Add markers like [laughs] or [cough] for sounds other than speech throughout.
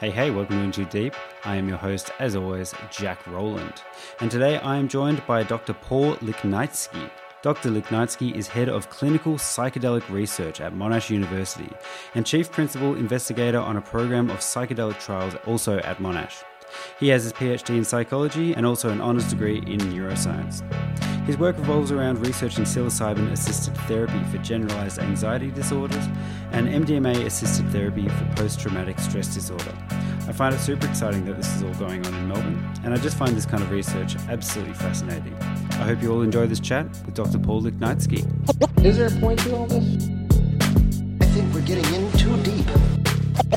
Hey, hey, welcome to In Too Deep. I am your host, as always, Jack Rowland. And today I am joined by Dr. Paul Liknaitzky. Dr. Liknaitzky is head of clinical psychedelic research at Monash University and chief principal investigator on a program of psychedelic trials also at Monash. He has his PhD in psychology and also an honours degree in neuroscience. His work revolves around researching psilocybin assisted therapy for generalized anxiety disorders and MDMA assisted therapy for post traumatic stress disorder. I find it super exciting that this is all going on in Melbourne, and I just find this kind of research absolutely fascinating. I hope you all enjoy this chat with Dr. Paul Liknaitzky. Is there a point to all this? I think we're getting in too deep.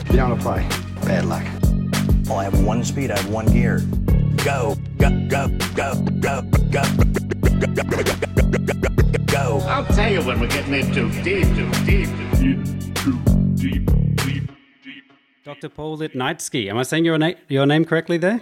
You don't apply. Bad luck. Well, I have one speed, I have one gear. Go, go, go, go, go, go, go. go. I'll tell you when we're getting in too deep, too deep, too deep. Deep, deep. Dr. Paul Liknaitzky. Am I saying your, na- your name correctly there?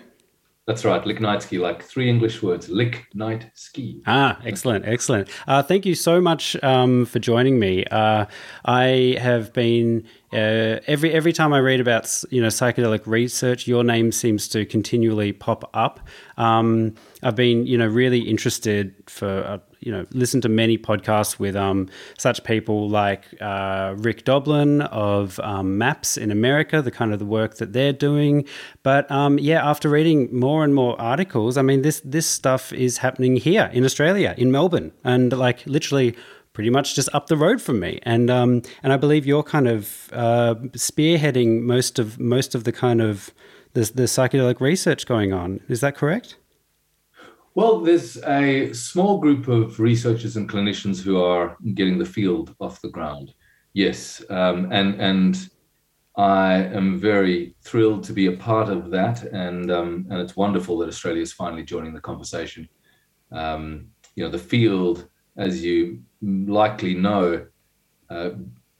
That's right, Liknaitzky, like three English words. Lik, night, ski. Ah, excellent, excellent. Uh, thank you so much um, for joining me. Uh, I have been uh, every every time I read about you know psychedelic research, your name seems to continually pop up. Um, I've been you know really interested for uh, you know listened to many podcasts with um, such people like uh, Rick Doblin of um, MAPS in America, the kind of the work that they're doing. But um, yeah, after reading more and more articles, I mean this this stuff is happening here in Australia, in Melbourne, and like literally pretty much just up the road from me. And um, and I believe you're kind of uh, spearheading most of most of the kind of the, the psychedelic research going on. Is that correct? Well, there's a small group of researchers and clinicians who are getting the field off the ground. Yes, um, and and I am very thrilled to be a part of that, and um, and it's wonderful that Australia is finally joining the conversation. Um, you know, the field, as you likely know, uh,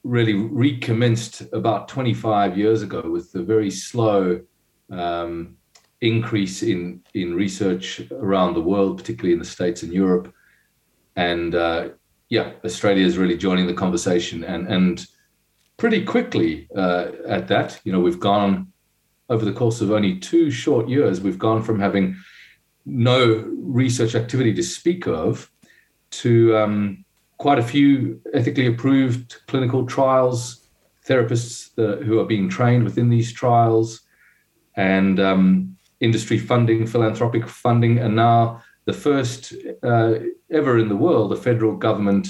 really recommenced about 25 years ago with the very slow um, increase in in research around the world, particularly in the states and Europe, and uh, yeah, Australia is really joining the conversation, and and pretty quickly uh, at that, you know, we've gone over the course of only two short years, we've gone from having no research activity to speak of to um, quite a few ethically approved clinical trials, therapists uh, who are being trained within these trials, and um, industry funding, philanthropic funding, and now the first uh, ever in the world, the federal government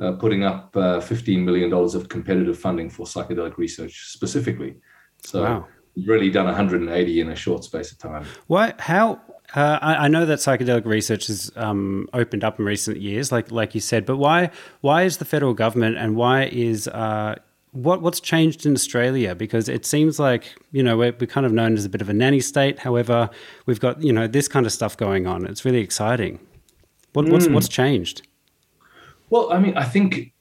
uh, putting up uh, $15 million of competitive funding for psychedelic research specifically. So, Wow. really done 180 in a short space of time. Why? How? Uh, I, I know that psychedelic research has um, opened up in recent years, like like you said. But why? Why is the federal government and why is uh, what what's changed in Australia? Because it seems like you know we're, we're kind of known as a bit of a nanny state. However, we've got you know this kind of stuff going on. It's really exciting. What, what's what's changed? Well, I mean, I think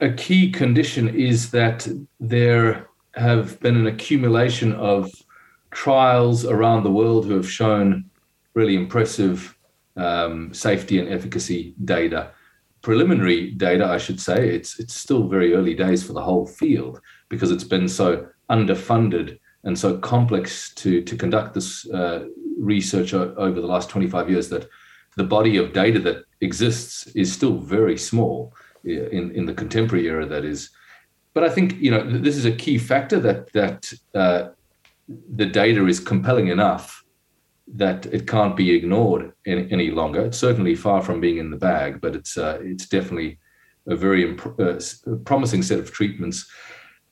a key condition is that there have been an accumulation of trials around the world who have shown really impressive um, safety and efficacy data. Preliminary data, I should say, it's it's still very early days for the whole field because it's been so underfunded and so complex to to conduct this uh, research o- over the last 25 years that the body of data that exists is still very small in, in the contemporary era that is but i think you know th- this is a key factor that that uh, the data is compelling enough that it can't be ignored any, any longer it's certainly far from being in the bag but it's uh, it's definitely a very imp- uh, promising set of treatments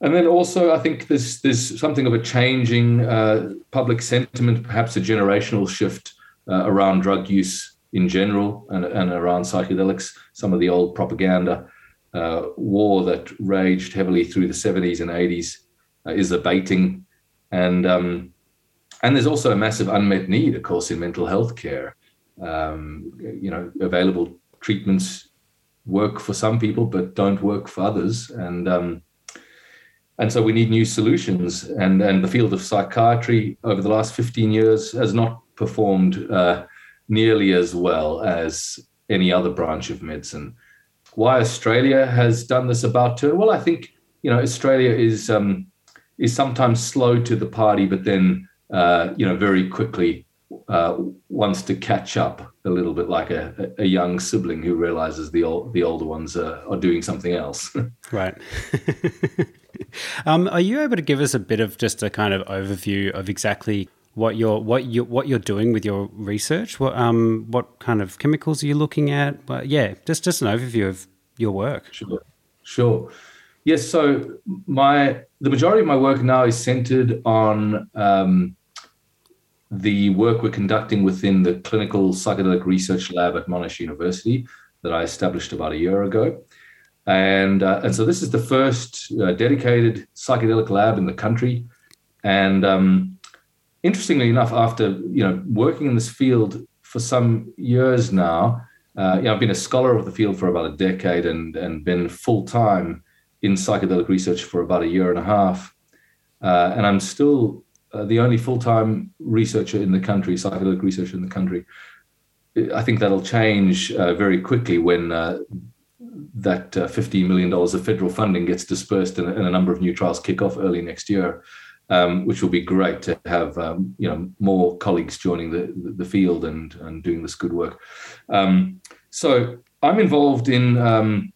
and then also, I think there's there's something of a changing uh, public sentiment, perhaps a generational shift uh, around drug use in general and, and around psychedelics. Some of the old propaganda uh, war that raged heavily through the 70s and 80s uh, is abating, and um, and there's also a massive unmet need, of course, in mental health care. Um, you know, available treatments work for some people, but don't work for others, and um, and so we need new solutions. And and the field of psychiatry over the last 15 years has not performed uh, nearly as well as any other branch of medicine. Why Australia has done this about turn? Well, I think you know Australia is um, is sometimes slow to the party, but then uh, you know very quickly uh, wants to catch up a little bit like a, a young sibling who realizes the old, the older ones are, are doing something else. [laughs] right. [laughs] um, are you able to give us a bit of just a kind of overview of exactly what you're what you what you're doing with your research? What um what kind of chemicals are you looking at? Well, yeah, just just an overview of your work. Sure, sure. Yes. So my the majority of my work now is centered on um, the work we're conducting within the clinical psychedelic research lab at Monash University that I established about a year ago. And, uh, and so this is the first uh, dedicated psychedelic lab in the country. And um, interestingly enough, after you know working in this field for some years now, uh, you know, I've been a scholar of the field for about a decade and and been full time in psychedelic research for about a year and a half. Uh, and I'm still uh, the only full-time researcher in the country, psychedelic researcher in the country. I think that'll change uh, very quickly when uh, that uh, $15 million of federal funding gets dispersed and, and, a number of new trials kick off early next year, um, which will be great to have um, you know more colleagues joining the, the field and, and doing this good work. Um, so I'm involved in um,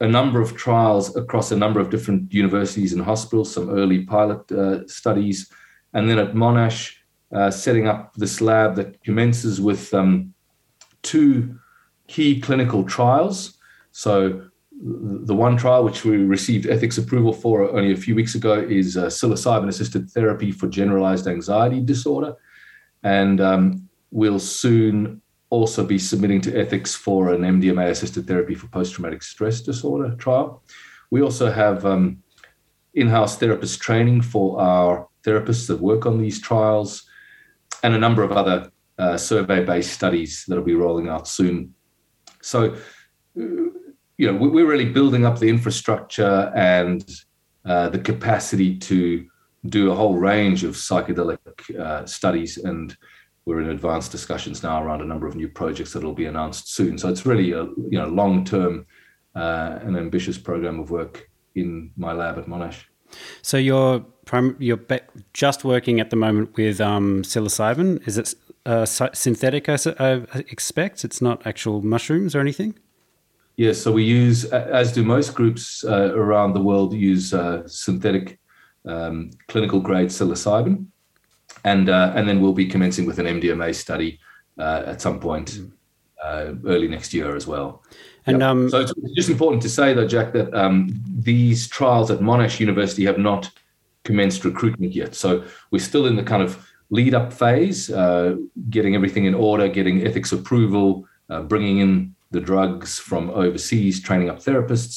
a number of trials across a number of different universities and hospitals, some early pilot uh, studies, and then at Monash, uh, setting up this lab that commences with um, two key clinical trials. So the one trial which we received ethics approval for only a few weeks ago is uh, psilocybin assisted therapy for generalized anxiety disorder. And um, we'll soon also be submitting to ethics for an MDMA assisted therapy for post traumatic stress disorder trial. We also have um, in house therapist training for our therapists that work on these trials, and a number of other uh, survey based studies that'll be rolling out soon. So, you know, we're really building up the infrastructure and uh, the capacity to do a whole range of psychedelic uh, studies and we're in advanced discussions now around a number of new projects that will be announced soon. So it's really a you know long term uh, and ambitious program of work in my lab at Monash. So you're prim- you're be- just working at the moment with um, psilocybin. Is it uh, synthetic? I, I expect it's not actual mushrooms or anything. Yes, so we use, as do most groups uh, around the world, use uh, synthetic um, clinical grade psilocybin and uh, and then we'll be commencing with an MDMA study uh, at some point mm. uh, early next year as well. And yep. um, so it's just important to say though, Jack, that um, these trials at Monash University have not commenced recruitment yet. So we're still in the kind of lead up phase, uh, getting everything in order, getting ethics approval, uh, bringing in the drugs from overseas, training up therapists.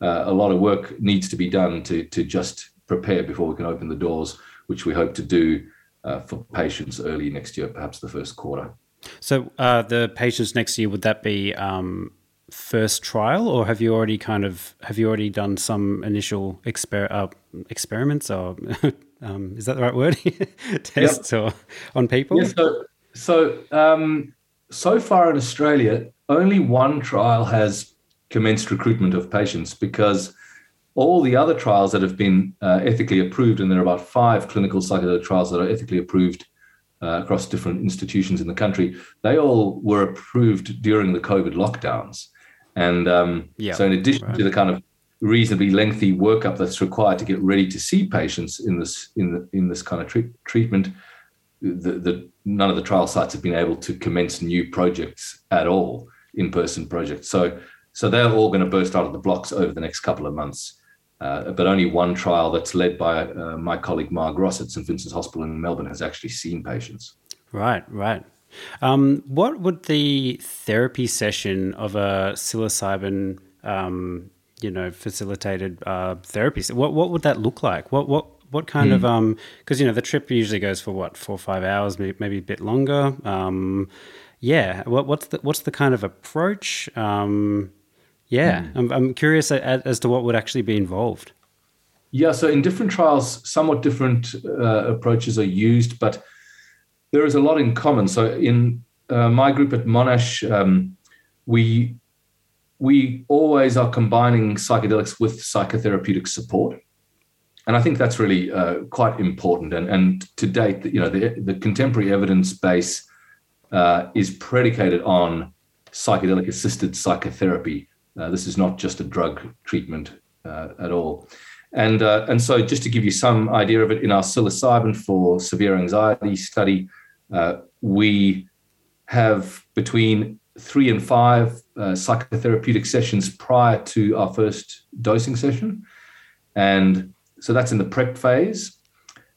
Uh, a lot of work needs to be done to to just prepare before we can open the doors, which we hope to do uh, for patients early next year, perhaps the first quarter. So uh, the patients next year would that be um, first trial, or have you already kind of have you already done some initial exper- uh, experiments, or [laughs] um, is that the right word? [laughs] Tests yep. or on people? Yeah, so so um, so far in Australia, only one trial has commenced recruitment of patients because all the other trials that have been uh, ethically approved, and there are about five clinical psychedelic trials that are ethically approved uh, across different institutions in the country, they all were approved during the COVID lockdowns. And um, yeah, so, in addition right. to the kind of reasonably lengthy workup that's required to get ready to see patients in this in the, in this kind of tre- treatment, the, the, none of the trial sites have been able to commence new projects at all, in-person projects. So, so they're all going to burst out of the blocks over the next couple of months uh, but only one trial that's led by uh, my colleague Marg Ross at St Vincent's Hospital in Melbourne has actually seen patients. Right, right. Um, what would the therapy session of a psilocybin, um, you know, facilitated uh, therapy? What what would that look like? What what what kind mm. of um? Because you know the trip usually goes for what four or five hours, maybe, maybe a bit longer. Um, yeah. What what's the what's the kind of approach? Um, yeah, mm. I'm, I'm curious as to what would actually be involved. Yeah, so in different trials, somewhat different uh, approaches are used, but there is a lot in common. So in uh, my group at Monash, um, we we always are combining psychedelics with psychotherapeutic support. and I think that's really uh, quite important. And, and to date, you know, the, the contemporary evidence base uh, is predicated on psychedelic assisted psychotherapy. Uh, this is not just a drug treatment uh, at all. And, uh, and so, just to give you some idea of it, in our psilocybin for severe anxiety study, uh, we have between three and five psychotherapeutic sessions prior to our first dosing session. And so that's in the prep phase.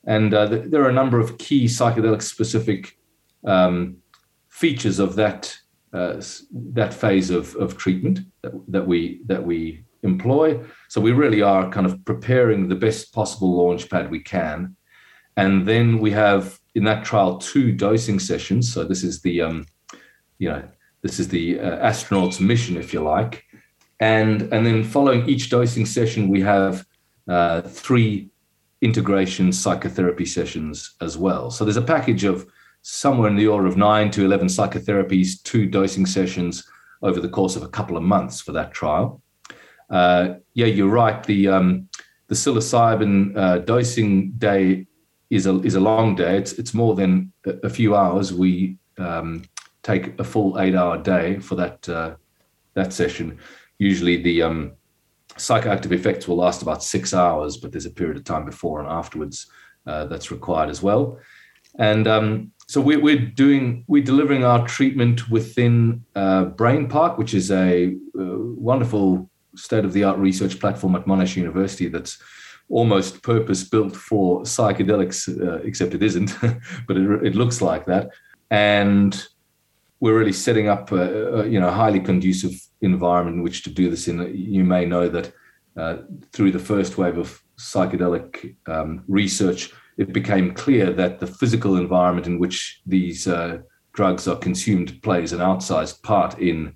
And uh, th- there are a number of key psychedelic specific um, features of that uh, that phase of, of treatment that, that we that we employ. So we really are kind of preparing the best possible launch pad we can. And then we have in that trial two dosing sessions. So this is the um, you know this is the uh, astronaut's mission, if you like. And and then following each dosing session, we have uh, three integration psychotherapy sessions as well. So there's a package of somewhere in the order of nine to 11 psychotherapies, two dosing sessions over the course of a couple of months for that trial. Uh, yeah, you're right. The um, the psilocybin uh, dosing day is a is a long day. It's it's more than a, few hours. We um, take a full eight hour day for that uh, that session. Usually the um, psychoactive effects will last about six hours, but there's a period of time before and afterwards uh, that's required as well. And um, so we're, we're, doing we're delivering our treatment within uh, BrainPark, which is a uh, wonderful state of the art research platform at Monash University that's almost purpose built for psychedelics, uh, except it isn't, [laughs] but it, it looks like that. And we're really setting up a, a, you know highly conducive environment in which to do this in. You may know that uh, through the first wave of psychedelic um, research, it became clear that the physical environment in which these uh, drugs are consumed plays an outsized part in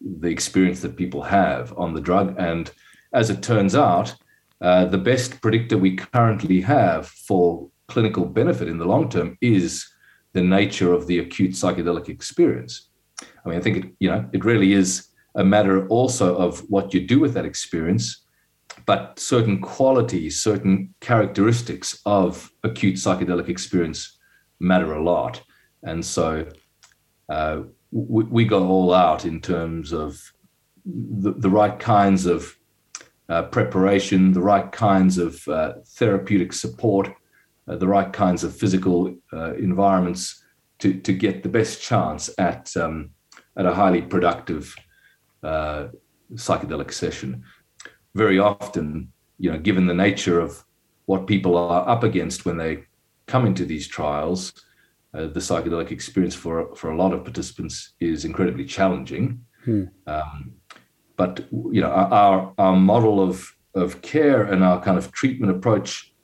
the experience that people have on the drug. And as it turns out, uh, the best predictor we currently have for clinical benefit in the long term is the nature of the acute psychedelic experience. I mean, I think it, you know it really is a matter also of what you do with that experience, but certain qualities, certain characteristics of acute psychedelic experience matter a lot, and so uh, we, we, go all out in terms of the, the right kinds of uh, preparation, the right kinds of uh, therapeutic support, uh, the right kinds of physical uh, environments to, to get the best chance at, um, at a highly productive uh, psychedelic session. Very often, you know, given the nature of what people are up against when they come into these trials, uh, the psychedelic experience for for a lot of participants is incredibly challenging. Hmm. Um, but you know, our our model of of care and our kind of treatment approach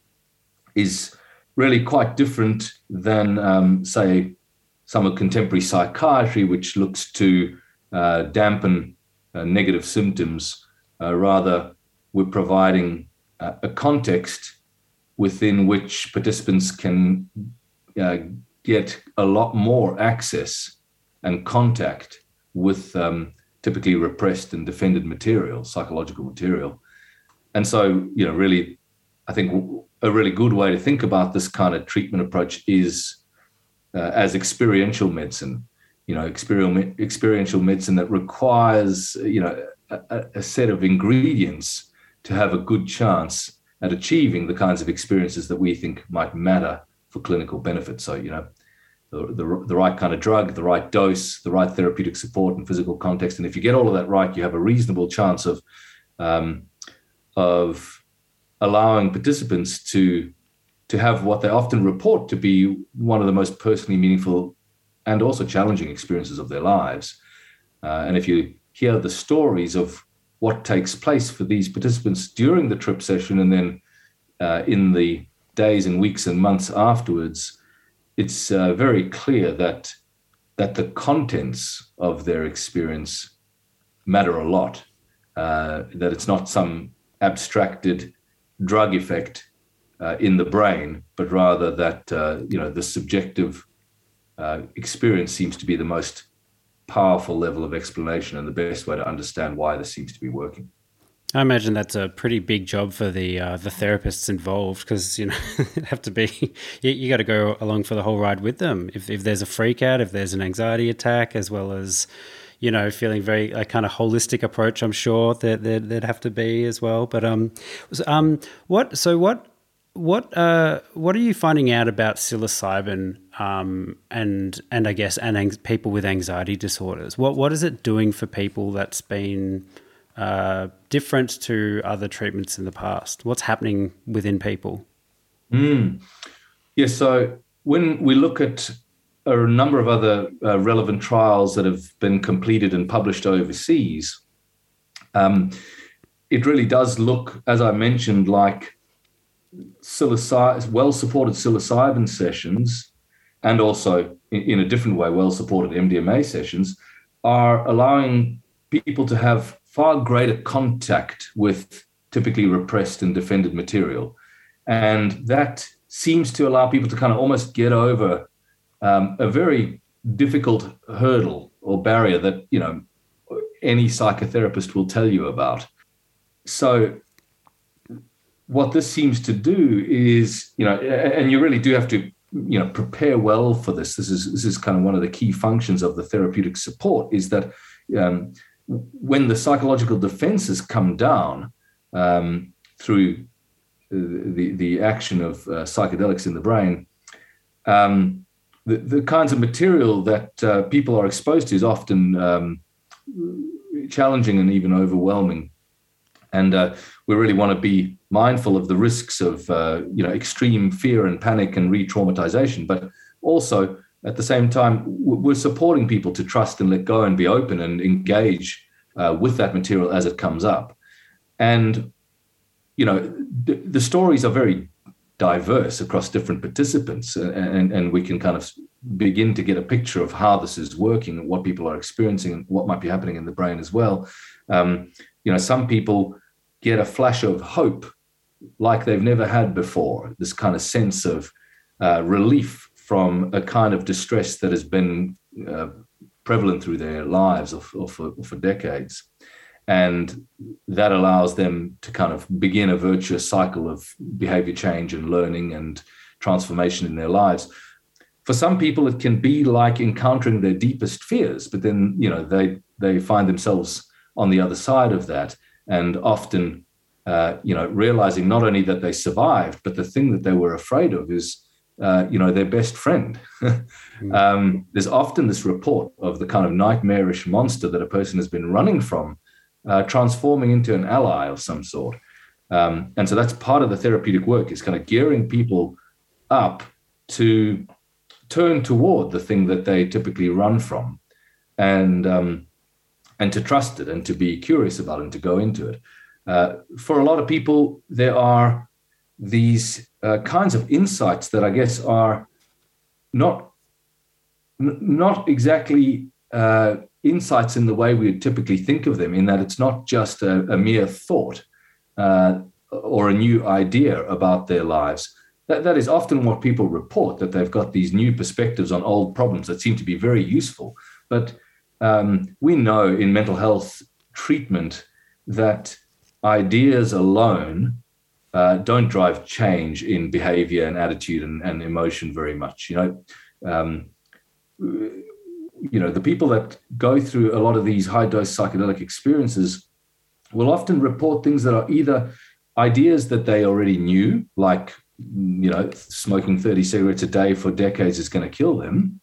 is really quite different than, um, say, some of contemporary psychiatry, which looks to uh, dampen uh, negative symptoms. Uh, rather, we're providing uh, a context within which participants can uh, get a lot more access and contact with um, typically repressed and defended material, psychological material. And so, you know, really, I think a really good way to think about this kind of treatment approach is uh, as experiential medicine. You know experiential medicine that requires you know a, a, set of ingredients to have a good chance at achieving the kinds of experiences that we think might matter for clinical benefit. So you know the, the, the right kind of drug the right dose the right therapeutic support and physical context. And if you get all of that right you have a reasonable chance of um, of allowing participants to to have what they often report to be one of the most personally meaningful and also challenging experiences of their lives. Uh, and if you hear the stories of what takes place for these participants during the trip session and then uh, in the days and weeks and months afterwards, it's uh, very clear that that the contents of their experience matter a lot. Uh, that it's not some abstracted drug effect uh, in the brain, but rather that uh, you know the subjective uh, experience seems to be the most powerful level of explanation and the best way to understand why this seems to be working. I imagine that's a pretty big job for the uh, the therapists involved because you know [laughs] have to be you, you got to go along for the whole ride with them. If if there's a freak out, if there's an anxiety attack, as well as you know feeling very a kind of holistic approach, I'm sure that there'd, there'd have to be as well. But um, um, what so what what uh what are you finding out about psilocybin um and and I guess and ang- people with anxiety disorders? What what is it doing for people that's been uh, different to other treatments in the past? What's happening within people? Mm. Yeah, so when we look at a number of other uh, relevant trials that have been completed and published overseas, um, it really does look, as I mentioned, like psilocy- well-supported psilocybin sessions, and also in, in a different way, well-supported MDMA sessions, are allowing people to have far greater contact with typically repressed and defended material. And that seems to allow people to kind of almost get over um, a very difficult hurdle or barrier that, you know, any psychotherapist will tell you about. So, what this seems to do is, you know, and you really do have to, you know, prepare well for this. This is this is kind of one of the key functions of the therapeutic support is that um, when the psychological defenses come down um, through the, the action of uh, psychedelics in the brain, um, the, the kinds of material that uh, people are exposed to is often um, challenging and even overwhelming. And uh, we really want to be mindful of the risks of uh, you know extreme fear and panic and re-traumatization, but also at the same time, we're supporting people to trust and let go and be open and engage uh, with that material as it comes up. And, you know, the, the stories are very diverse across different participants, and, and we can kind of begin to get a picture of how this is working and what people are experiencing and what might be happening in the brain as well. Um, you know, some people get a flash of hope like they've never had before, this kind of sense of uh, relief from a kind of distress that has been uh, prevalent through their lives or, or, for, or for decades. And that allows them to kind of begin a virtuous cycle of behavior change and learning and transformation in their lives. For some people, it can be like encountering their deepest fears, but then you know they they find themselves on the other side of that, and often uh, you know realizing not only that they survived, but the thing that they were afraid of is uh, you know, their best friend. Hmm. [laughs] um, there's often this report of the kind of nightmarish monster that a person has been running from, uh, transforming into an ally of some sort. Um, and so that's part of the therapeutic work is kind of gearing people up to turn toward the thing that they typically run from, and um, and to trust it and to be curious about it and to go into it. Uh, for a lot of people, there are these uh, kinds of insights that I guess are not not exactly uh, insights in the way we would typically think of them. In that it's not just a, a mere thought uh, or a new idea about their lives. That, that is often what people report that they've got these new perspectives on old problems that seem to be very useful. But um, we know in mental health treatment that ideas alone uh, don't drive change in behavior and attitude and, and emotion very much. You know, um, you know, the people that go through a lot of these high dose psychedelic experiences will often report things that are either ideas that they already knew, like you know, smoking 30 cigarettes a day for decades is going to kill them,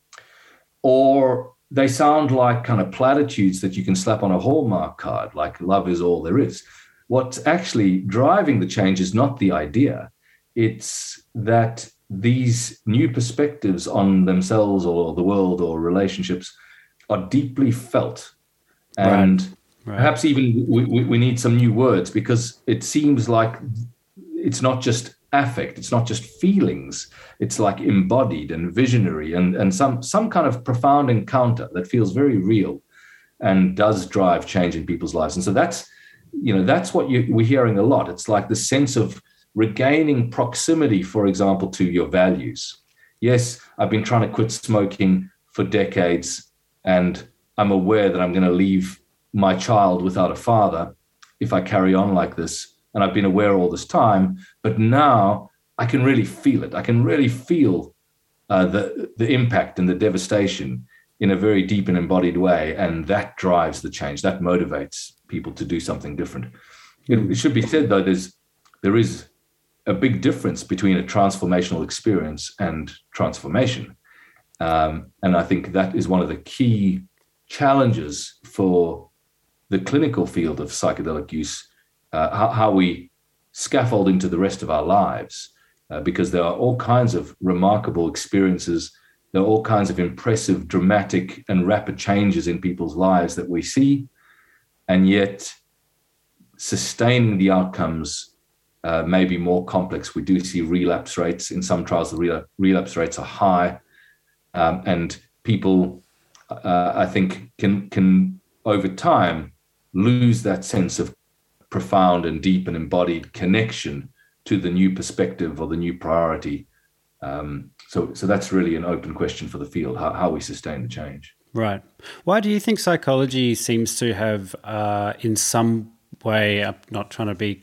or they sound like kind of platitudes that you can slap on a Hallmark card, like love is all there is. What's actually driving the change is not the idea, it's that these new perspectives on themselves or the world or relationships are deeply felt. And right. Right. perhaps even we, we need some new words because it seems like it's not just affect it's not just feelings it's like embodied and visionary and, and some some kind of profound encounter that feels very real and does drive change in people's lives and so that's you know that's what you, we're hearing a lot it's like the sense of regaining proximity for example to your values yes i've been trying to quit smoking for decades and i'm aware that i'm going to leave my child without a father if I carry on like this. And I've been aware all this time, but now I can really feel it. I can really feel uh, the the impact and the devastation in a very deep and embodied way, and that drives the change. That motivates people to do something different. It, it should be said though, there's there is a big difference between a transformational experience and transformation, um, and I think that is one of the key challenges for the clinical field of psychedelic use. Uh, how, how we scaffold into the rest of our lives uh, because there are all kinds of remarkable experiences. There are all kinds of impressive, dramatic, and rapid changes in people's lives that we see. And yet, sustaining the outcomes uh, may be more complex. We do see relapse rates. In some trials, the relapse rates are high. Um, and people, uh, I think, can, can over time lose that sense of profound and deep and embodied connection to the new perspective or the new priority. Um, so, so that's really an open question for the field: how, how we sustain the change. Right. Why do you think psychology seems to have, uh, in some way, I'm not trying to be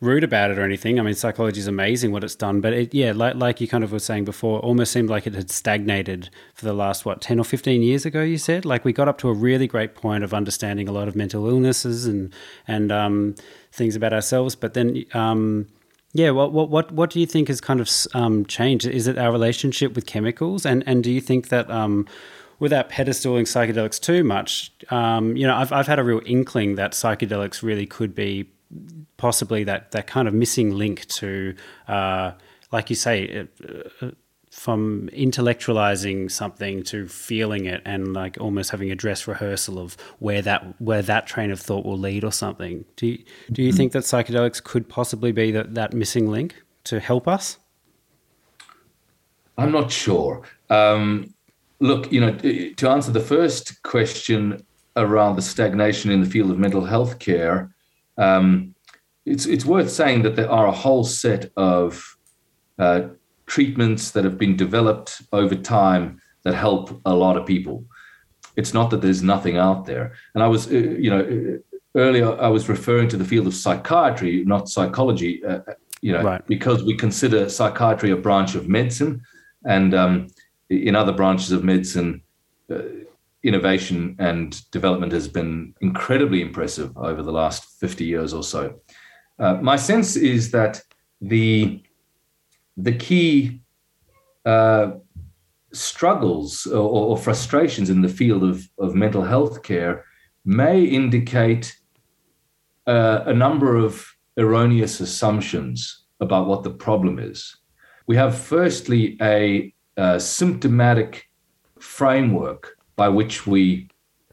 rude about it or anything. I mean, psychology is amazing what it's done, but it, yeah, like, like you kind of were saying before, almost seemed like it had stagnated for the last, what, 10 or 15 years ago, you said? Like we got up to a really great point of understanding a lot of mental illnesses and, and um, things about ourselves, but then. Um, yeah, what what what what do you think has kind of um, changed? Is it our relationship with chemicals, and and do you think that um, without pedestaling psychedelics too much, um, you know, I've I've had a real inkling that psychedelics really could be possibly that that kind of missing link to, uh, like you say, uh, from intellectualizing something to feeling it and like almost having a dress rehearsal of where that where that train of thought will lead or something. Do you, do you think that psychedelics could possibly be that, that missing link to help us? I'm not sure. Um, look, you know, to answer the first question around the stagnation in the field of mental health care, um, it's it's worth saying that there are a whole set of uh, treatments that have been developed over time that help a lot of people. It's not that there's nothing out there. And I was, uh, you know, uh, earlier I was referring to the field of psychiatry, not psychology, uh, uh, you know, right. because we consider psychiatry a branch of medicine. And um, in other branches of medicine, uh, innovation and development has been incredibly impressive over the last 50 years or so. Uh, my sense is that the the key uh, struggles or, or, frustrations in the field of, of mental health care may indicate uh, a number of erroneous assumptions about what the problem is. We have, firstly, a, a symptomatic framework by which we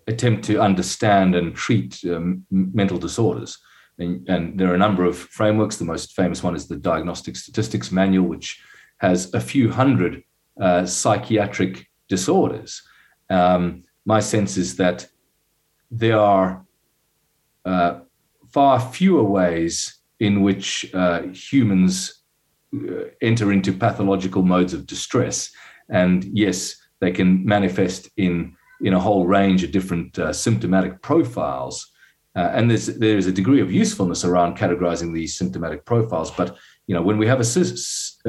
attempt to understand and treat um, mental disorders. And, and, there are a number of frameworks. The most famous one is the Diagnostic Statistics Manual, which has a few hundred uh, psychiatric disorders. Um, my sense is that there are uh, far fewer ways in which uh, humans uh, enter into pathological modes of distress. And yes, they can manifest in, in a whole range of different uh, symptomatic profiles. Uh, and there's there's a degree of usefulness around categorizing these symptomatic profiles. But you know, when we have a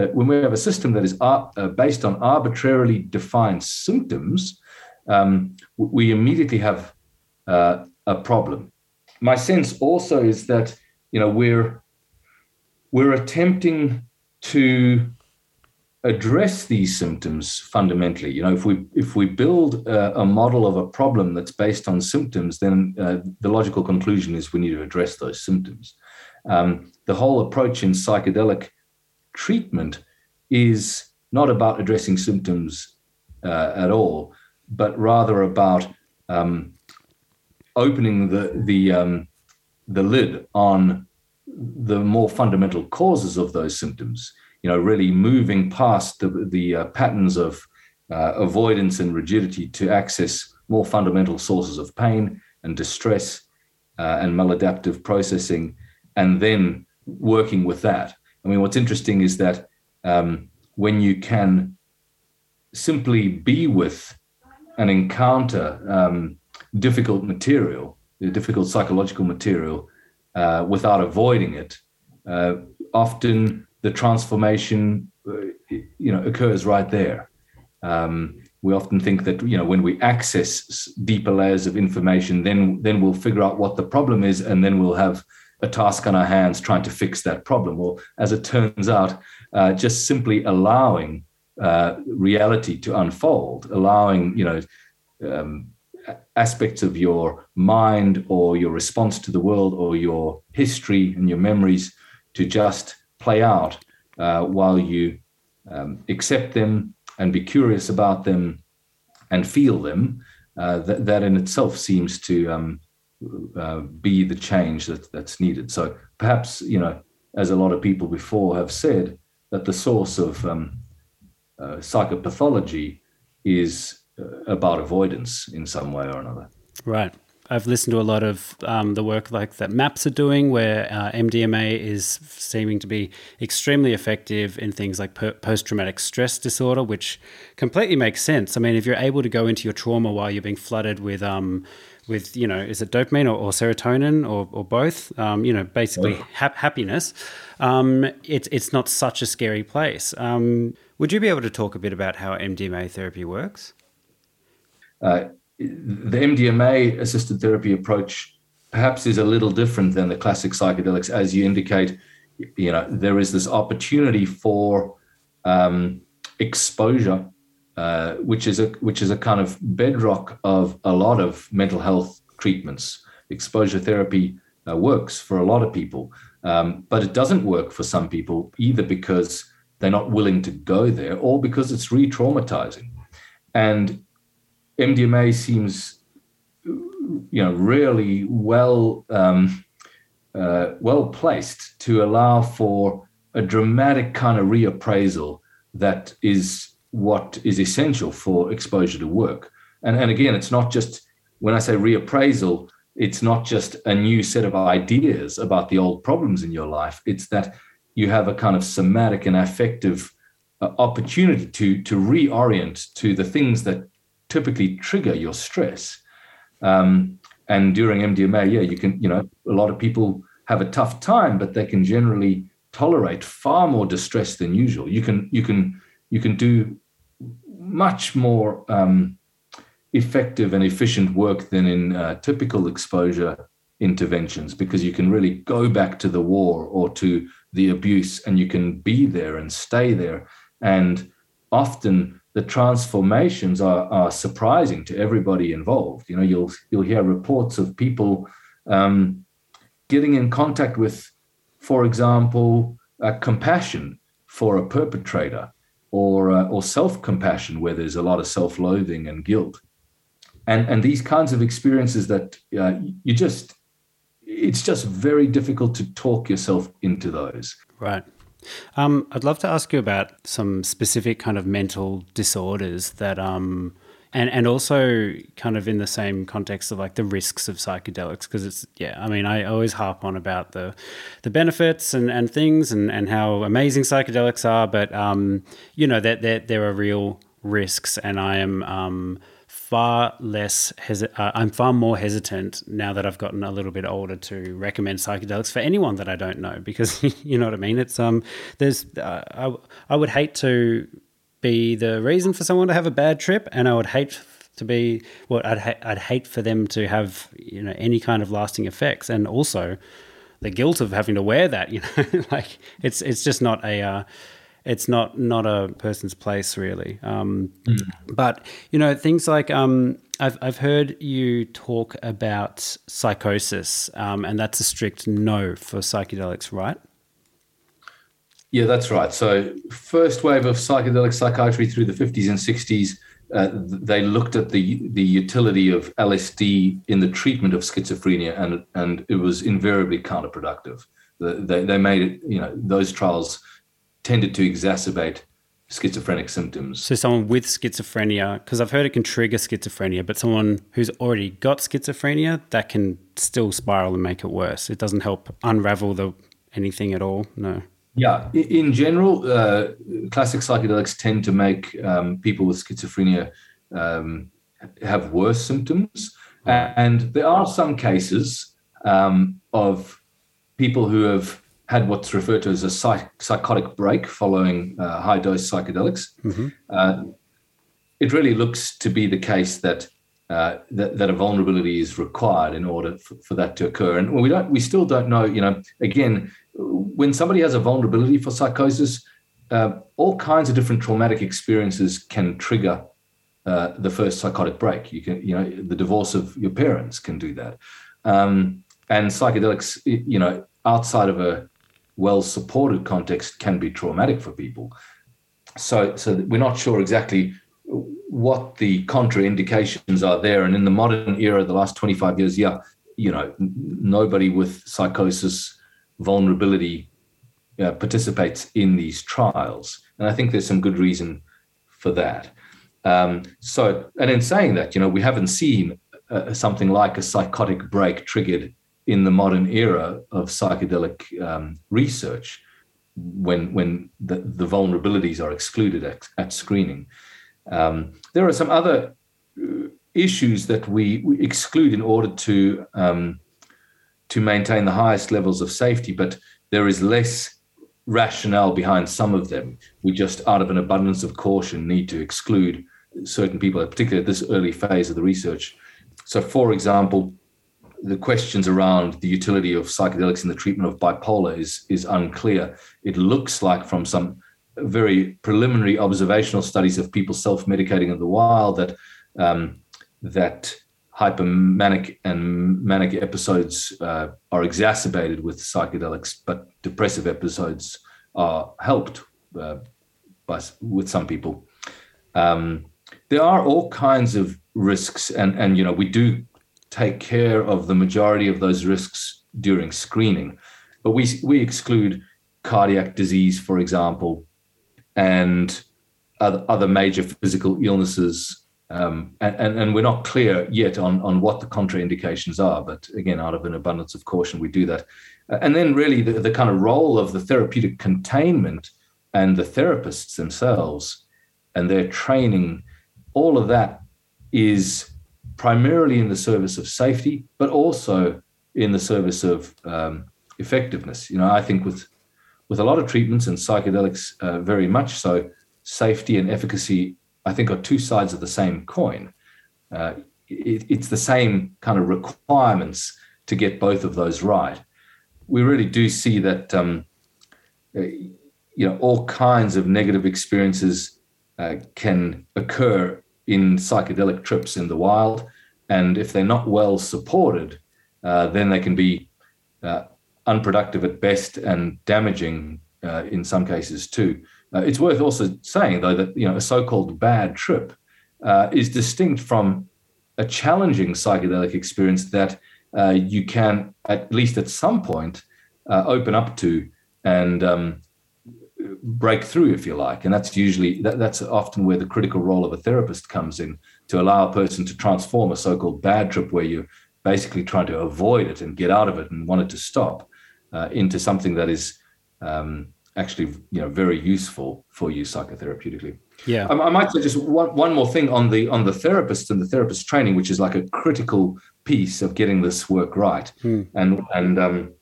uh, when we have a system that is ar- uh, based on arbitrarily defined symptoms, um, we immediately have uh, a problem. My sense also is that you know we're we're attempting to address these symptoms fundamentally. You know, if we if we build a, a model of a problem that's based on symptoms, then uh, the logical conclusion is we need to address those symptoms. Um, the whole approach in psychedelic treatment is not about addressing symptoms uh, at all, but rather about um, opening the the um, the lid on the more fundamental causes of those symptoms you know, really moving past the, the uh, patterns of uh, avoidance and rigidity to access more fundamental sources of pain and distress uh, and maladaptive processing, and then working with that. I mean, what's interesting is that um, when you can simply be with and encounter um, difficult material, difficult psychological material, uh, without avoiding it, uh, often the transformation, uh, you know, occurs right there. Um, we often think that you know when we access deeper layers of information, then then we'll figure out what the problem is, and then we'll have a task on our hands trying to fix that problem. Well, as it turns out, uh, just simply allowing uh, reality to unfold, allowing you know um, aspects of your mind or your response to the world or your history and your memories to just play out uh, while you um, accept them and be curious about them and feel them. Uh, that, that in itself seems to um, uh, be the change that, that's needed. So perhaps you know, as a lot of people before have said, that the source of um, uh, psychopathology is about avoidance in some way or another. Right. I've listened to a lot of um, the work like that MAPS are doing, where uh, MDMA is seeming to be extremely effective in things like post traumatic stress disorder, which completely makes sense. I mean, if you're able to go into your trauma while you're being flooded with, um, with you know, is it dopamine or, or serotonin or, or both? Um, you know, basically ha- happiness. Um, it's it's not such a scary place. Um, would you be able to talk a bit about how MDMA therapy works? Uh, the MDMA assisted therapy approach perhaps is a little different than the classic psychedelics, as you indicate. You know, there is this opportunity for um, exposure, uh, which is a which is a kind of bedrock of a lot of mental health treatments. Exposure therapy uh, works for a lot of people, um, but it doesn't work for some people either because they're not willing to go there or because it's re-traumatizing. And MDMA seems, you know, really well um, uh, well placed to allow for a dramatic kind of reappraisal that is what is essential for exposure to work. And, and again, it's not just when I say reappraisal, it's not just a new set of ideas about the old problems in your life. It's that you have a kind of somatic and affective uh, opportunity to to reorient to the things that typically trigger your stress. Um, and during MDMA, yeah, you can, you know, a lot of people have a tough time, but they can generally tolerate far more distress than usual. You can, you can, you can do much more um, effective and efficient work than in uh, typical exposure interventions because you can really go back to the war or to the abuse and you can be there and stay there. And often the transformations are, are surprising to everybody involved. You know, you'll you'll hear reports of people um, getting in contact with, for example, uh, compassion for a perpetrator, or uh, or self compassion where there's a lot of self loathing and guilt, and and these kinds of experiences that uh, you just it's just very difficult to talk yourself into those. Right. Um, I'd love to ask you about some specific kind of mental disorders that, um, and and also kind of in the same context of like the risks of psychedelics because it's yeah. I mean, I always harp on about the the benefits and, and things and, and how amazing psychedelics are, but um, you know that there, there are real risks, and I am um, far less hesi- uh, I'm far more hesitant now that I've gotten a little bit older to recommend psychedelics for anyone that I don't know because [laughs] you know what I mean? It's um there's uh, I, I would hate to be the reason for someone to have a bad trip and I would hate to be well I'd ha- I'd hate for them to have you know any kind of lasting effects and also the guilt of having to wear that [laughs] you know? Like it's it's just not a uh, it's not not a person's place really. Um, mm. But you know things like um, I've I've heard you talk about psychosis, um, and that's a strict no for psychedelics, right? Yeah, that's right. So first wave of psychedelic psychiatry through the 50s and 60s. Uh, they looked at the the utility of LSD in the treatment of schizophrenia, and and it was invariably counterproductive. They, they made it, you know, those trials tended to exacerbate schizophrenic symptoms. So, someone with schizophrenia, because I've heard it can trigger schizophrenia, but someone who's already got schizophrenia, that can still spiral and make it worse. It doesn't help unravel the anything at all. No. Yeah, in general, uh, classic psychedelics tend to make um, people with schizophrenia um, have worse symptoms, and there are some cases um, of people who have had what's referred to as a psych- psychotic break following uh, high dose psychedelics, uh, it really looks to be the case that, uh, that that a vulnerability is required in order for, for that to occur. And we don't, we still don't know. You know, again, when somebody has a vulnerability for psychosis, uh, all kinds of different traumatic experiences can trigger uh, the first psychotic break. You can, you know, the divorce of your parents can do that, um, and psychedelics, you know, outside of a well-supported context, can be traumatic for people. So, so we're not sure exactly what the contraindications are there. And in the modern era, the last 25 years, yeah, you know, nobody with psychosis vulnerability uh, participates in these trials. And I think there's some good reason for that. Um, so, and in saying that, you know, we haven't seen uh, something like a psychotic break triggered in the modern era of psychedelic um, research when when the, the vulnerabilities are excluded at, at screening. Um, there are some other uh, issues that we, we exclude in order to um, to maintain the highest levels of safety, but there is less rationale behind some of them. We just, out of an abundance of caution, need to exclude certain people, particularly at this early phase of the research. So, for example, the questions around the utility of psychedelics in the treatment of bipolar is is unclear. It looks like from some very preliminary observational studies of people self-medicating in the wild that um, that hypomanic and manic episodes uh, are exacerbated with psychedelics, but depressive episodes are helped uh, by with some people. Um, there are all kinds of risks, and and you know we do take care of the majority of those risks during screening, but we we exclude cardiac disease, for example, and other, other major physical illnesses. Um, and, and, and, we're not clear yet on, on what the contraindications are, but again, out of an abundance of caution, we do that. And then, really, the, the kind of role of the therapeutic containment and the therapists themselves and their training, all of that is primarily in the service of safety, but also in the service of um, effectiveness. You know, I think with with a lot of treatments and psychedelics, uh, very much so, safety and efficacy, I think, are two sides of the same coin. Uh, it, it's the same kind of requirements to get both of those right. We really do see that, um, uh, you know, all kinds of negative experiences uh, can occur in psychedelic trips in the wild, and if they're not well supported, uh, then they can be uh, unproductive at best and damaging uh, in some cases too. Uh, it's worth also saying though that you know a so-called bad trip uh, is distinct from a challenging psychedelic experience that uh, you can at least at some point open up to and um, break through if you like and that's usually that, that's often where the critical role of a therapist comes in to allow a person to transform a so-called bad trip where you're basically trying to avoid it and get out of it and want it to stop uh, into something that is um, actually you know very useful for you psychotherapeutically. Yeah, I, I, might say just one, one more thing on the on the therapist and the therapist training, which is like a critical piece of getting this work right. Hmm. And and um,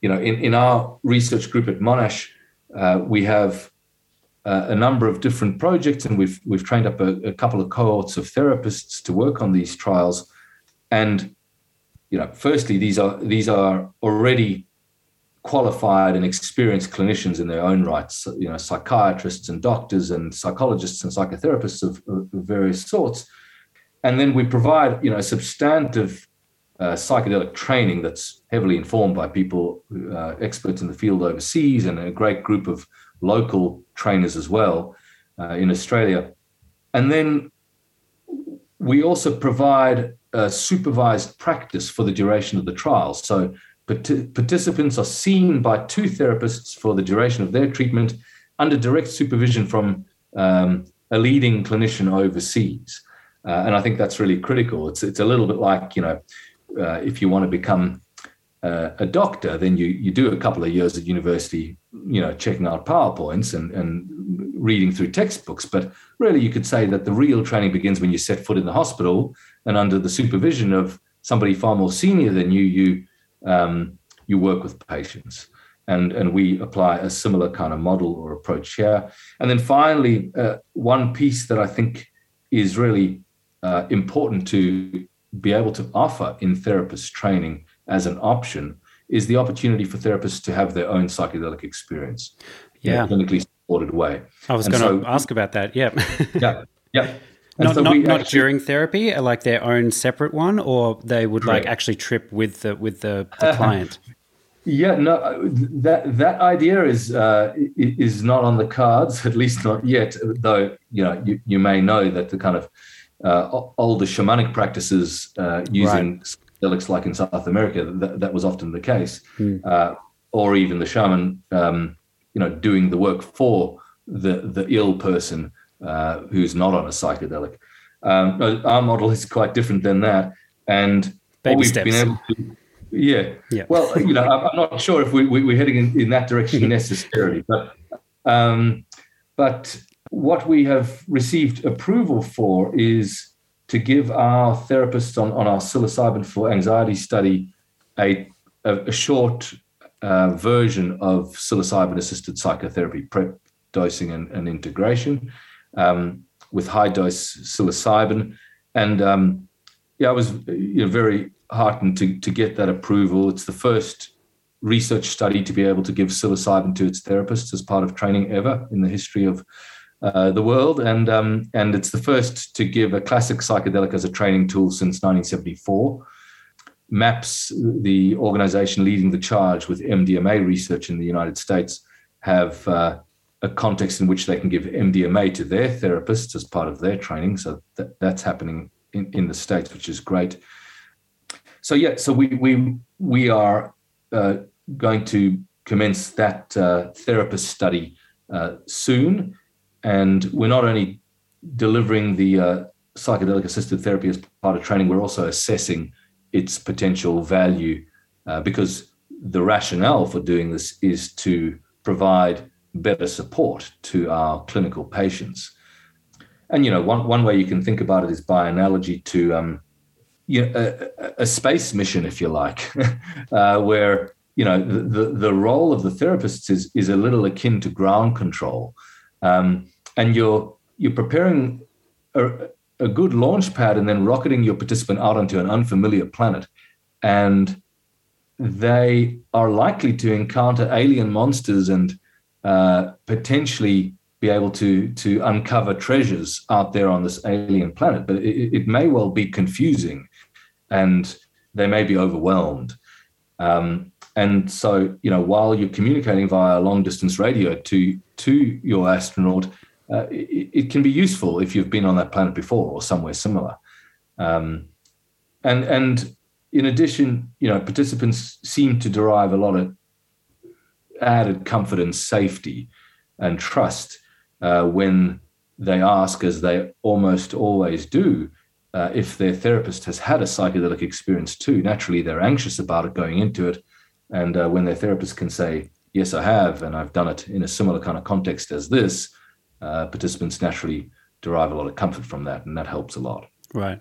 you know, in in our research group at Monash, uh, we have uh, a number of different projects, and we've we've trained up a, a couple of cohorts of therapists to work on these trials. And you know, firstly, these are these are already qualified and experienced clinicians in their own rights, you know, psychiatrists and doctors and psychologists and psychotherapists of, of various sorts. And then we provide, you know, substantive uh, psychedelic training that's heavily informed by people, uh, experts in the field overseas, and a great group of local trainers as well uh, in Australia. And then we also provide supervised practice for the duration of the trial. So participants are seen by two therapists for the duration of their treatment under direct supervision from um, a leading clinician overseas. Uh, and I think that's really critical. It's, it's a little bit like, you know, uh, if you want to become uh, a doctor, then you, you do a couple of years at university, you know, checking out PowerPoints and, and reading through textbooks. But really, you could say that the real training begins when you set foot in the hospital and under the supervision of somebody far more senior than you, you um, you work with patients. And, and we apply a similar kind of model or approach here. And then finally, uh, one piece that I think is really uh, important to be able to offer in therapist training as an option is the opportunity for therapists to have their own psychedelic experience Yeah. in a clinically supported way. I was And going to so- ask about that. Yeah. [laughs] Yeah, yeah. And not so not, not actually- during therapy, uh, like their own separate one, or they would like actually trip with the with the, the client. Yeah, no, uh, that that idea is uh, is not on the cards, [laughs] at least not yet. Though you know, you, you may know that the kind of uh, older shamanic practices uh, using psychedelics, like in South America, that, that was often the case, uh, or even the shaman, um, you know, doing the work for the the ill person uh, who's not on a psychedelic. Um, our model is quite different than that, and Baby we've steps. been able to, yeah, Yeah. well, you know, I'm not sure if we, we, we're heading in, in that direction [laughs] necessarily, but um, but what we have received approval for is to give our therapists on, on our psilocybin for anxiety study a, a, a short uh, version of psilocybin assisted psychotherapy prep dosing and, and integration um, with high dose psilocybin and um, yeah, I was you know, very heartened to, to get that approval. It's the first research study to be able to give psilocybin to its therapists as part of training ever in the history of uh, the world, and um, and it's the first to give a classic psychedelic as a training tool since 1974. MAPS, the organization leading the charge with MDMA research in the United States, have uh, a context in which they can give MDMA to their therapists as part of their training. So that, that's happening in, in the states, which is great. So yeah, so we we we are uh, going to commence that uh, therapist study uh, soon, and we're not only delivering the uh, psychedelic assisted therapy as part of training, we're also assessing its potential value uh, because the rationale for doing this is to provide better support to our clinical patients. And you know, one one way you can think about it is by analogy to um, you know, a, a- space mission, if you like, [laughs] uh, where you know the, the the role of the therapists is is a little akin to ground control, um, and you're you're preparing a, a good launch pad and then rocketing your participant out onto an unfamiliar planet, and they are likely to encounter alien monsters and uh, potentially be able to to uncover treasures out there on this alien planet. But it, it may well be confusing, and they may be overwhelmed. Um, and so, you know, while you're communicating via long distance radio to to your astronaut, uh, it, it can be useful if you've been on that planet before or somewhere similar. Um, and and in addition, you know, participants seem to derive a lot of added comfort and safety and trust uh, when they ask, as they almost always do, uh, if their therapist has had a psychedelic experience too. Naturally, they're anxious about it going into it. And uh, when their therapist can say, Yes, I have, and I've done it in a similar kind of context as this, uh, participants naturally derive a lot of comfort from that. And that helps a lot. Right.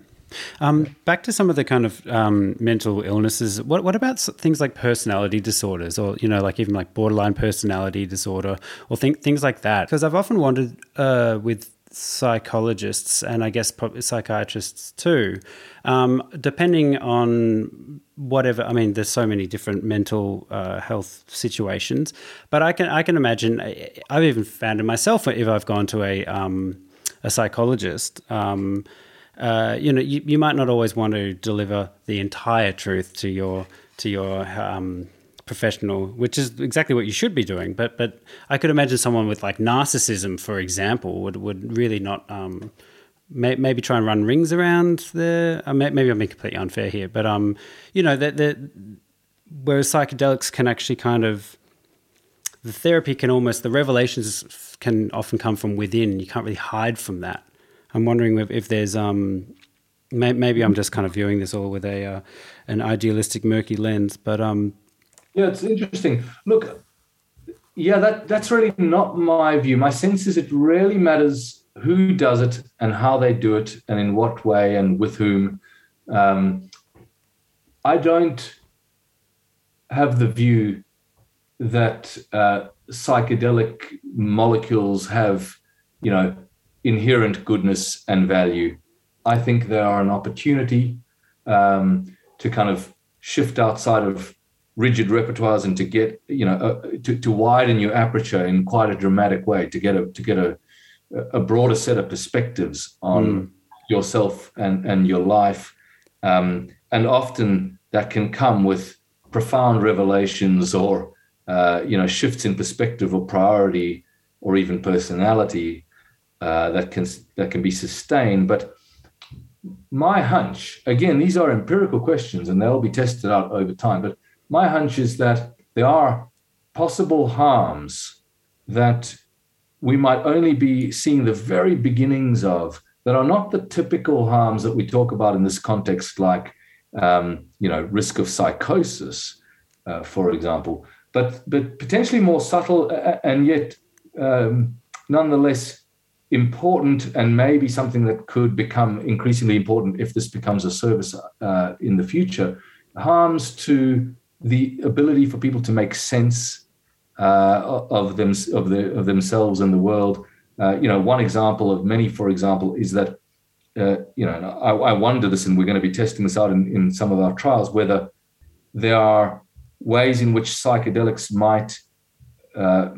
Um, back to some of the kind of um, mental illnesses. What what about things like personality disorders, or you know, like even like borderline personality disorder, or think, things like that? Because I've often wondered uh, with psychologists and I guess psychiatrists too, um, depending on whatever. I mean, there's so many different mental uh, health situations, but I can I can imagine. I've even found it myself if I've gone to a um, a psychologist. Um, uh, you know, you, you might not always want to deliver the entire truth to your to your um, professional, which is exactly what you should be doing. But but I could imagine someone with like narcissism, for example, would would really not um, may, maybe try and run rings around the. Uh, may, maybe I'm being completely unfair here, but um, you know that that whereas psychedelics can actually kind of the therapy can almost the revelations can often come from within. You can't really hide from that. I'm wondering if, if there's um, maybe I'm just kind of viewing this all with a uh, an idealistic, murky lens. But um, Yeah, it's interesting. Look, yeah, that that's really not my view. My sense is it really matters who does it and how they do it and in what way and with whom. Um, I don't have the view that uh, psychedelic molecules have, you know, inherent goodness and value. I think they are an opportunity um, to kind of shift outside of rigid repertoires and to get, you know, uh, to, to widen your aperture in quite a dramatic way to get a to get a a broader set of perspectives on mm. yourself and and your life, um, and often that can come with profound revelations or uh, you know shifts in perspective or priority or even personality uh, that can that can be sustained. But my hunch, again, these are empirical questions and they'll be tested out over time. But my hunch is that there are possible harms that we might only be seeing the very beginnings of that are not the typical harms that we talk about in this context, like um, you know risk of psychosis, uh, for example, but but potentially more subtle and yet um, nonetheless important and maybe something that could become increasingly important if this becomes a service uh, in the future. Harms to the ability for people to make sense uh, of them of the of themselves and the world uh, you know one example of many for example is that uh, you know I, I, wonder this and we're going to be testing this out in, in some of our trials whether there are ways in which psychedelics might uh,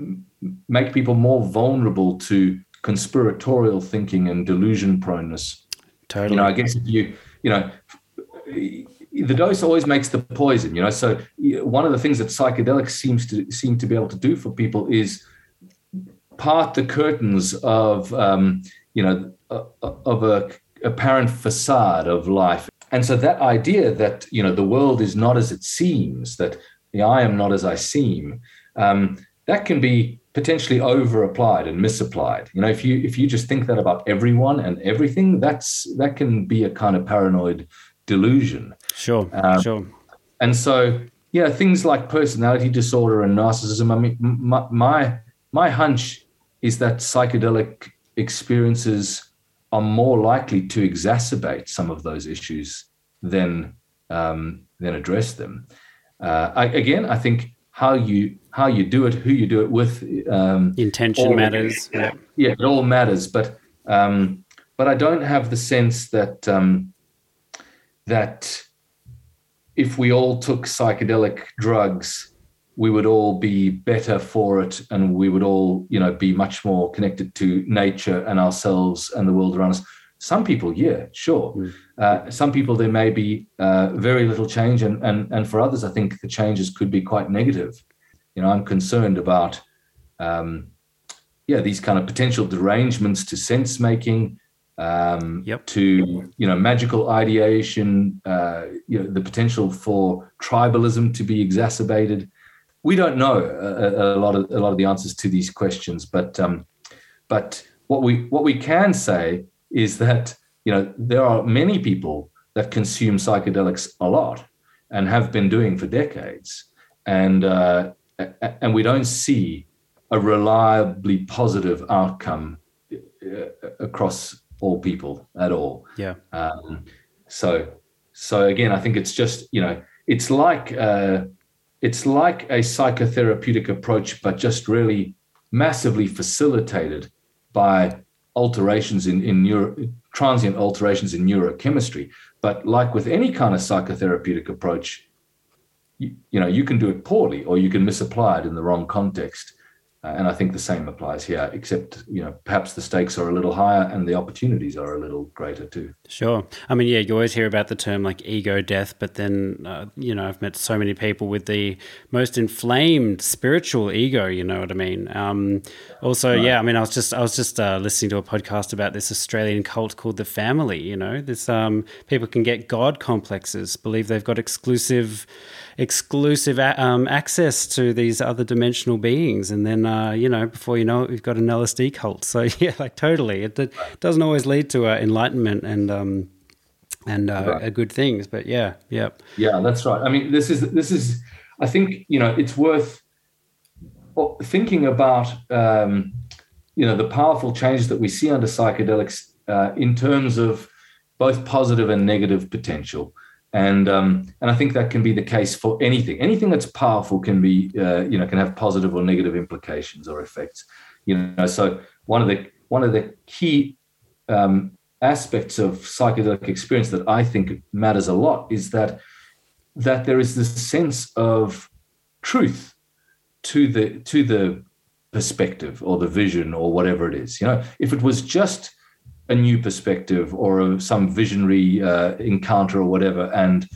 make people more vulnerable to conspiratorial thinking and delusion proneness. Totally. You know, I guess if you, you know, the dose always makes the poison. You know, so one of the things that psychedelics seems to seem to be able to do for people is part the curtains of, um, you know, of a apparent facade of life. And so that idea that you know the world is not as it seems, that the I am not as I seem, um, that can be potentially over applied and misapplied you know if you if you just think that about everyone and everything that's that can be a kind of paranoid delusion sure um, sure and so yeah things like personality disorder and narcissism i mean my my, my hunch is that psychedelic experiences are more likely to exacerbate some of those issues than um, than address them uh, I, again i think how you how you do it, who you do it with. Um, Intention matters. Yeah. yeah, it all matters. But um, but I don't have the sense that um, that if we all took psychedelic drugs, we would all be better for it, and we would all, you know, be much more connected to nature and ourselves and the world around us. Some people, yeah, sure. Mm. Uh, some people, there may be uh, very little change, and, and and for others, I think the changes could be quite negative. You know, I'm concerned about, um, yeah, these kind of potential derangements to sense making, um, yep. to you know, magical ideation, uh, you know, the potential for tribalism to be exacerbated. We don't know a, a lot of a lot of the answers to these questions, but um, but what we what we can say is that you know there are many people that consume psychedelics a lot and have been doing for decades, and uh, and we don't see a reliably positive outcome uh, across all people at all. Yeah. Um, so so again, I think it's just you know it's like uh, it's like a psychotherapeutic approach, but just really massively facilitated by alterations in, in neuro, transient alterations in neurochemistry. But like with any kind of psychotherapeutic approach, you, you know, you can do it poorly or you can misapply it in the wrong context. Uh, and I think the same applies here, except you know perhaps the stakes are a little higher and the opportunities are a little greater too. Sure. I mean, yeah, you always hear about the term like ego death, but then uh, you know I've met so many people with the most inflamed spiritual ego. You know what I mean? Um, also, right. yeah, I mean, I was just I was just uh, listening to a podcast about this Australian cult called the Family. You know, this um, people can get god complexes, believe they've got exclusive exclusive um, access to these other dimensional beings, and then uh, you know before you know it, we've got an LSD cult. So [laughs] yeah, like totally, it, it doesn't always lead to uh, enlightenment and um, and uh, right. good things, but yeah, yeah, yeah, that's right. I mean, this is this is I think you know it's worth thinking about um, you know the powerful changes that we see under psychedelics uh, in terms of both positive and negative potential. And um, and I think that can be the case for anything. Anything that's powerful can be uh, you know can have positive or negative implications or effects. You know, so one of the one of the key um, aspects of psychedelic experience that I think matters a lot is that that there is this sense of truth to the to the perspective or the vision or whatever it is. You know, if it was just a new perspective or a, some visionary uh, encounter or whatever, and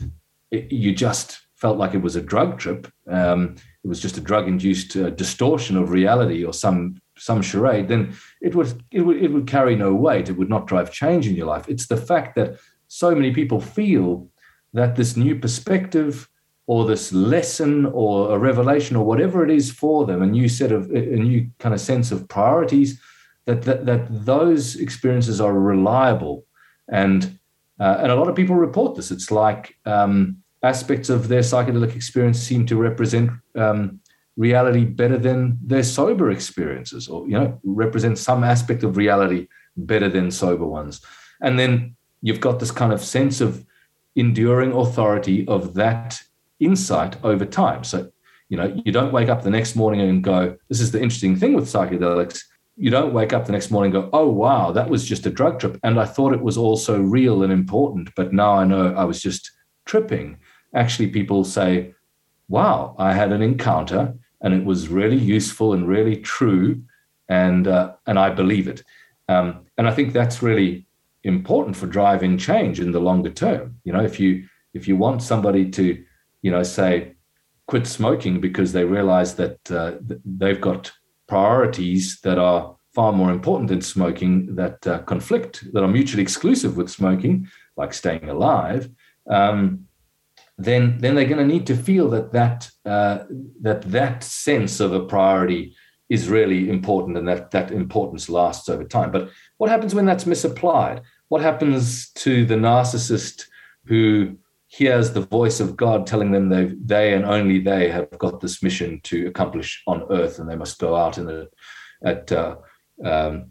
it, you just felt like it was a drug trip. Um, it was just a drug-induced uh, distortion of reality or some some charade. Then it would it would it would carry no weight. It would not drive change in your life. It's the fact that so many people feel that this new perspective or this lesson or a revelation or whatever it is for them, a new set of a new kind of sense of priorities that that, that those experiences are reliable, and uh, and a lot of people report this. It's like um, aspects of their psychedelic experience seem to represent um, reality better than their sober experiences, or you know, represent some aspect of reality better than sober ones. And then you've got this kind of sense of enduring authority of that insight over time. So, you know, you don't wake up the next morning and go, this is the interesting thing with psychedelics you don't wake up the next morning and go, oh, wow, that was just a drug trip. And I thought it was all so real and important, but now I know I was just tripping. Actually, people say, wow, I had an encounter and it was really useful and really true. And, uh, and I believe it. Um, and I think that's really important for driving change in the longer term. You know, if you if you want somebody to, you know, say quit smoking because they realize that uh, they've got priorities that are far more important than smoking that uh, conflict, that are mutually exclusive with smoking, like staying alive, um, then then they're going to need to feel that that uh, that that sense of a priority is really important and that that importance lasts over time. But what happens when that's misapplied? What happens to the narcissist who hears the voice of God telling them they they and only they have got this mission to accomplish on earth, and they must go out and at uh, um,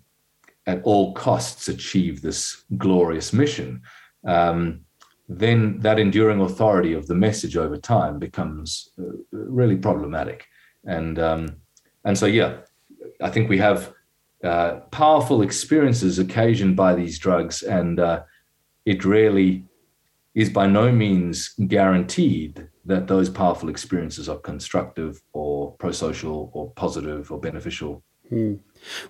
at all costs achieve this glorious mission. Um, then that enduring authority of the message over time becomes uh, really problematic, and um, and so yeah, I think we have uh, powerful experiences occasioned by these drugs, and uh, it really is by no means guaranteed that those powerful experiences are constructive or pro-social or positive or beneficial. Hmm.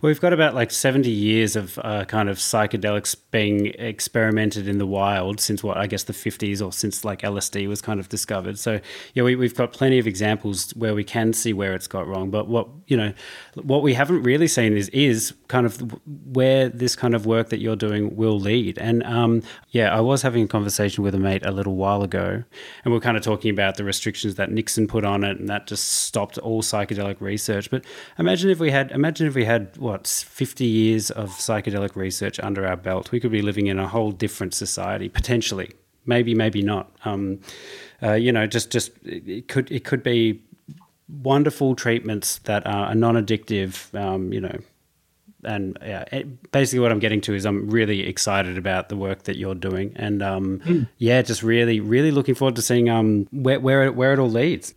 Well, we've got about like 70 years of uh, kind of psychedelics being experimented in the wild since what I guess the 50s or since like LSD was kind of discovered. So, yeah, we, we've got plenty of examples where we can see where it's got wrong. But what, you know, what we haven't really seen is, is kind of where this kind of work that you're doing will lead. And um, yeah, I was having a conversation with a mate a little while ago, and we are kind of talking about the restrictions that Nixon put on it and that just stopped all psychedelic research. But imagine if we had, imagine if we had had what 50 years of psychedelic research under our belt, we could be living in a whole different society potentially. Maybe, maybe not. Um, uh, you know, just just it could it could be wonderful treatments that are non-addictive. Um, you know, and yeah, it, basically what I'm getting to is I'm really excited about the work that you're doing, and um, mm. yeah, just really, really looking forward to seeing um, where where it, where it all leads.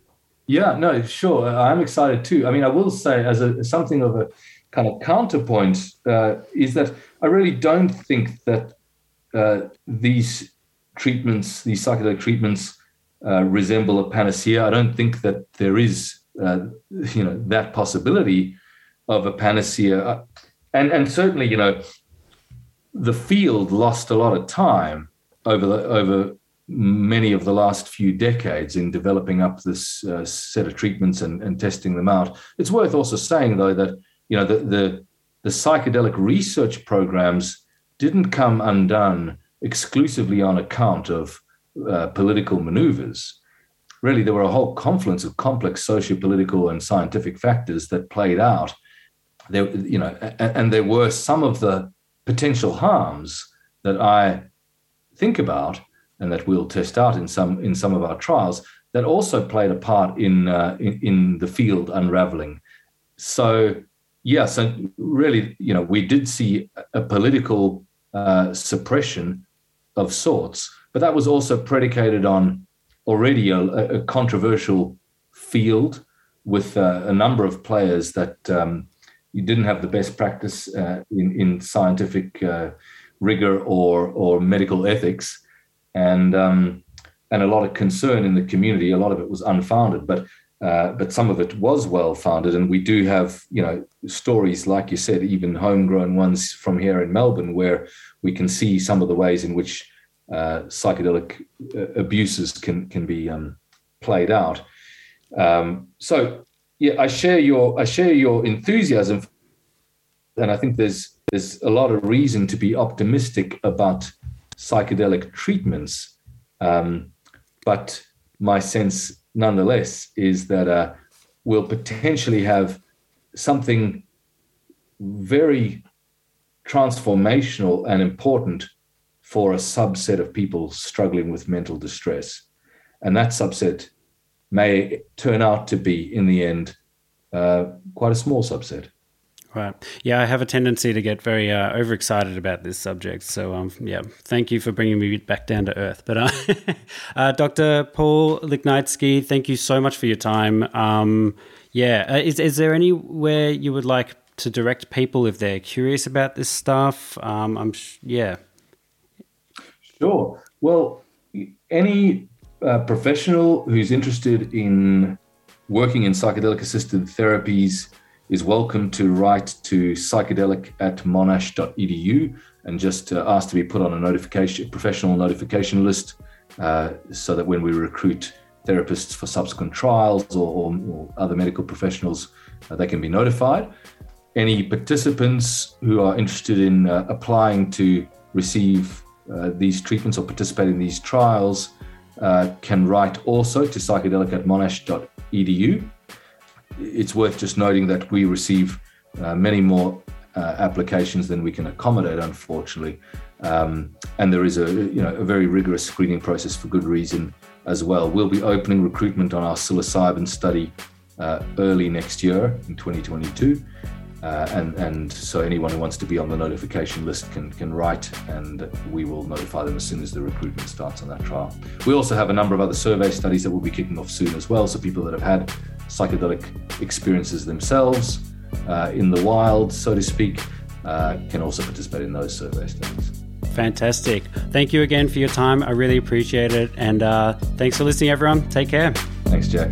Yeah, no, sure. I'm excited too. I mean, I will say as a something of a kind of counterpoint uh, is that I really don't think that uh, these treatments, these psychedelic treatments, uh, resemble a panacea. I don't think that there is, uh, you know, that possibility of a panacea. Uh, and and certainly, you know, the field lost a lot of time over the, over many of the last few decades in developing up this uh, set of treatments and, and testing them out. It's worth also saying, though, that you know, the, the, the psychedelic research programs didn't come undone exclusively on account of uh, political maneuvers. Really, there were a whole confluence of complex socio-political and scientific factors that played out. There, you know, and, there were some of the potential harms that I think about and that we'll test out in some in some of our trials that also played a part in uh, in, in, the field unraveling. So yes, and really, you know, we did see a political uh, suppression of sorts. But that was also predicated on already a, a controversial field with uh, a number of players that um, you didn't have the best practice uh, in, in scientific uh, rigor or or medical ethics, and um, and a lot of concern in the community. A lot of it was unfounded, but uh, but some of it was well founded, and we do have you know stories like you said, even homegrown ones from here in Melbourne, where we can see some of the ways in which uh, psychedelic uh, abuses can can be um, played out. Um, so yeah, I share your I share your enthusiasm, and I think there's there's a lot of reason to be optimistic about psychedelic treatments. Um, but my sense, nonetheless, is that uh, we'll potentially have something very transformational and important for a subset of people struggling with mental distress. And that subset may turn out to be, in the end, uh, quite a small subset. Right. Yeah, I have a tendency to get very uh, overexcited about this subject. So, um, yeah, thank you for bringing me back down to earth. But, uh, [laughs] uh, Dr. Paul Liknaitzky, thank you so much for your time. Um, yeah, uh, is, is there anywhere you would like to direct people if they're curious about this stuff? Um, I'm sh- yeah. Sure. Well, any uh, professional who's interested in working in psychedelic assisted therapies is welcome to write to psychedelic at monash.edu and just uh, ask to be put on a notification, professional notification list, uh, so that when we recruit therapists for subsequent trials or, or, or other medical professionals, uh, they can be notified. Any participants who are interested in uh, applying to receive uh, these treatments or participate in these trials uh, can write also to psychedelic at monash.edu it's worth just noting that we receive uh, many more uh, applications than we can accommodate, unfortunately. Um, and there is a you know a very rigorous screening process for good reason as well. We'll be opening recruitment on our psilocybin study uh, early next year in 2022. Uh, and and so anyone who wants to be on the notification list can can write, and we will notify them as soon as the recruitment starts on that trial. We also have a number of other survey studies that will be kicking off soon as well. So people that have had psychedelic experiences themselves uh, in the wild, so to speak, uh, can also participate in those survey studies. Fantastic. Thank you again for your time. I really appreciate it. And uh, thanks for listening, everyone. Take care. Thanks, Jack.